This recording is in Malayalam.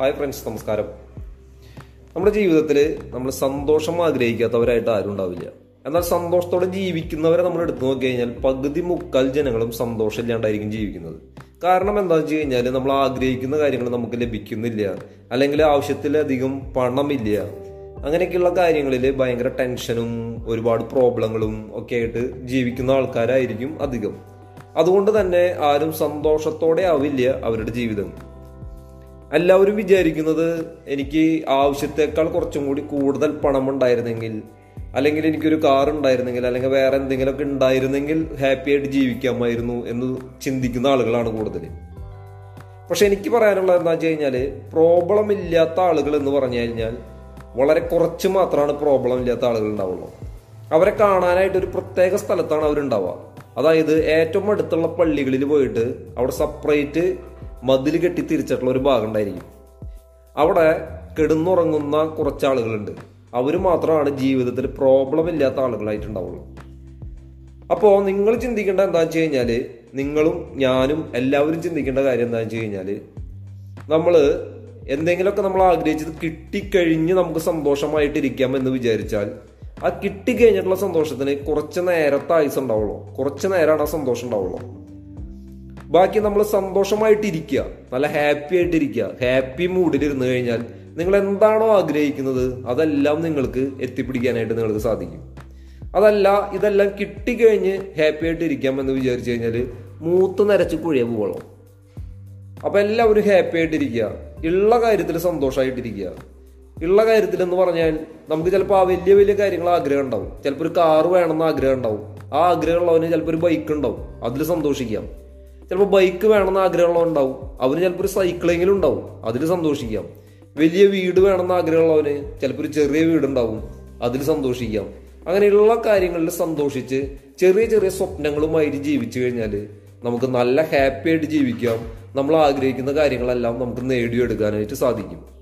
ഹായ് ഫ്രണ്ട്സ് നമസ്കാരം. നമ്മുടെ ജീവിതത്തിൽ നമ്മൾ സന്തോഷം ആഗ്രഹിക്കാത്തവരായിട്ട് ആരും ഉണ്ടാവില്ല. എന്നാൽ സന്തോഷത്തോടെ ജീവിക്കുന്നവരെ നമ്മൾ എടുത്തു നോക്കി കഴിഞ്ഞാൽ പകുതി മുക്കാൽ ജനങ്ങളും സന്തോഷമില്ലാണ്ടായിരിക്കും ജീവിക്കുന്നത്. കാരണം എന്താണെന്ന് വെച്ച് കഴിഞ്ഞാൽ നമ്മൾ ആഗ്രഹിക്കുന്ന കാര്യങ്ങൾ നമുക്ക് ലഭിക്കുന്നില്ല. അല്ലെങ്കിൽ ആവശ്യത്തിലധികം പണമില്ല. അങ്ങനെയൊക്കെയുള്ള കാര്യങ്ങളിൽ ഭയങ്കര ടെൻഷനും ഒരുപാട് പ്രോബ്ലങ്ങളും ഒക്കെ ആയിട്ട് ജീവിക്കുന്ന ആൾക്കാരായിരിക്കും അധികം. അതുകൊണ്ട് തന്നെ ആരും സന്തോഷത്തോടെ ആവില്ല അവരുടെ ജീവിതം. എല്ലാവരും വിചാരിക്കുന്നത് എനിക്ക് ആവശ്യത്തെക്കാൾ കുറച്ചും കൂടി കൂടുതൽ പണം ഉണ്ടായിരുന്നെങ്കിൽ അല്ലെങ്കിൽ എനിക്കൊരു കാർ ഉണ്ടായിരുന്നെങ്കിൽ അല്ലെങ്കിൽ വേറെ എന്തെങ്കിലുമൊക്കെ ഉണ്ടായിരുന്നെങ്കിൽ ഹാപ്പി ആയിട്ട് ജീവിക്കാമായിരുന്നു എന്ന് ചിന്തിക്കുന്ന ആളുകളാണ് കൂടുതൽ. പക്ഷെ എനിക്ക് പറയാനുള്ളത് എന്താ വെച്ച് കഴിഞ്ഞാൽ പ്രോബ്ലം ഇല്ലാത്ത ആളുകൾ എന്ന് പറഞ്ഞു കഴിഞ്ഞാൽ വളരെ കുറച്ച് മാത്രമാണ് പ്രോബ്ലം ഇല്ലാത്ത ആളുകൾ ഉണ്ടാവുള്ളൂ. അവരെ കാണാനായിട്ട് ഒരു പ്രത്യേക സ്ഥലത്താണ് അവരുണ്ടാവുക. അതായത് ഏറ്റവും അടുത്തുള്ള പള്ളികളിൽ പോയിട്ട് അവിടെ സെപ്പറേറ്റ് മതിൽ കെട്ടി തിരിച്ചിട്ടുള്ള ഒരു ഭാഗം ഉണ്ടായിരിക്കും അവിടെ കിടന്നുറങ്ങുന്ന കുറച്ച് ആളുകളുണ്ട് അവർ മാത്രമാണ് ജീവിതത്തിൽ പ്രോബ്ലം ഇല്ലാത്ത ആളുകളായിട്ടുണ്ടാവുള്ളൂ. അപ്പോൾ നിങ്ങൾ ചിന്തിക്കേണ്ട എന്താണെന്ന് വെച്ച് കഴിഞ്ഞാൽ നിങ്ങളും ഞാനും എല്ലാവരും ചിന്തിക്കേണ്ട കാര്യം എന്താണെന്ന് വെച്ച് കഴിഞ്ഞാൽ നമ്മൾ എന്തെങ്കിലുമൊക്കെ നമ്മൾ ആഗ്രഹിച്ചത് കിട്ടിക്കഴിഞ്ഞ് നമുക്ക് സന്തോഷമായിട്ടിരിക്കാം എന്ന് വിചാരിച്ചാൽ ആ കിട്ടിക്കഴിഞ്ഞിട്ടുള്ള സന്തോഷത്തിന് കുറച്ച് നേരത്തെ ആയുസ് ഉണ്ടാവുള്ളൂ. കുറച്ച് നേരമാണ് ആ സന്തോഷം ഉണ്ടാവുള്ളൂ. ബാക്കി നമ്മൾ സന്തോഷമായിട്ടിരിക്കുക. നല്ല ഹാപ്പി ആയിട്ടിരിക്കുക. ഹാപ്പി മൂഡിൽ ഇരുന്നു കഴിഞ്ഞാൽ നിങ്ങൾ എന്താണോ ആഗ്രഹിക്കുന്നത് അതെല്ലാം നിങ്ങൾക്ക് എത്തിപ്പിടിക്കാനായിട്ട് നിങ്ങൾക്ക് സാധിക്കും. അതല്ല ഇതെല്ലാം കിട്ടിക്കഴിഞ്ഞ് ഹാപ്പി ആയിട്ട് ഇരിക്കാം എന്ന് വിചാരിച്ചു കഴിഞ്ഞാൽ മൂത്ത് നരച്ച് കുഴിയ പോകണം. അപ്പൊ എല്ലാവരും ഹാപ്പി ആയിട്ടിരിക്കുക. ഉള്ള കാര്യത്തിൽ സന്തോഷമായിട്ടിരിക്കുക ഉള്ള കാര്യത്തിൽ എന്ന് പറഞ്ഞാൽ നമുക്ക് ചിലപ്പോൾ ആ വലിയ വലിയ കാര്യങ്ങൾ ആഗ്രഹം ഉണ്ടാവും. ചിലപ്പോൾ ഒരു കാറ് വേണമെന്ന് ആഗ്രഹം ഉണ്ടാവും. ആ ആഗ്രഹമുള്ളവന് ചിലപ്പോൾ ഒരു ബൈക്ക് ഉണ്ടാവും. അതിൽ സന്തോഷിക്കാം. ചിലപ്പോൾ ബൈക്ക് വേണമെന്ന് ആഗ്രഹമുള്ളവനുണ്ടാവും അവന് ചിലപ്പോൾ ഒരു സൈക്കിളെങ്കിലും ഉണ്ടാവും. അതിൽ സന്തോഷിക്കാം. വലിയ വീട് വേണമെന്ന് ആഗ്രഹമുള്ളവന് ചിലപ്പോൾ ഒരു ചെറിയ വീടുണ്ടാവും. അതിൽ സന്തോഷിക്കാം. അങ്ങനെയുള്ള കാര്യങ്ങളിൽ സന്തോഷിച്ച് ചെറിയ ചെറിയ സ്വപ്നങ്ങളുമായിട്ട് ജീവിച്ചു കഴിഞ്ഞാൽ നമുക്ക് നല്ല ഹാപ്പി ആയിട്ട് ജീവിക്കാം. നമ്മൾ ആഗ്രഹിക്കുന്ന കാര്യങ്ങളെല്ലാം നമുക്ക് നേടിയെടുക്കാനായിട്ട് സാധിക്കും.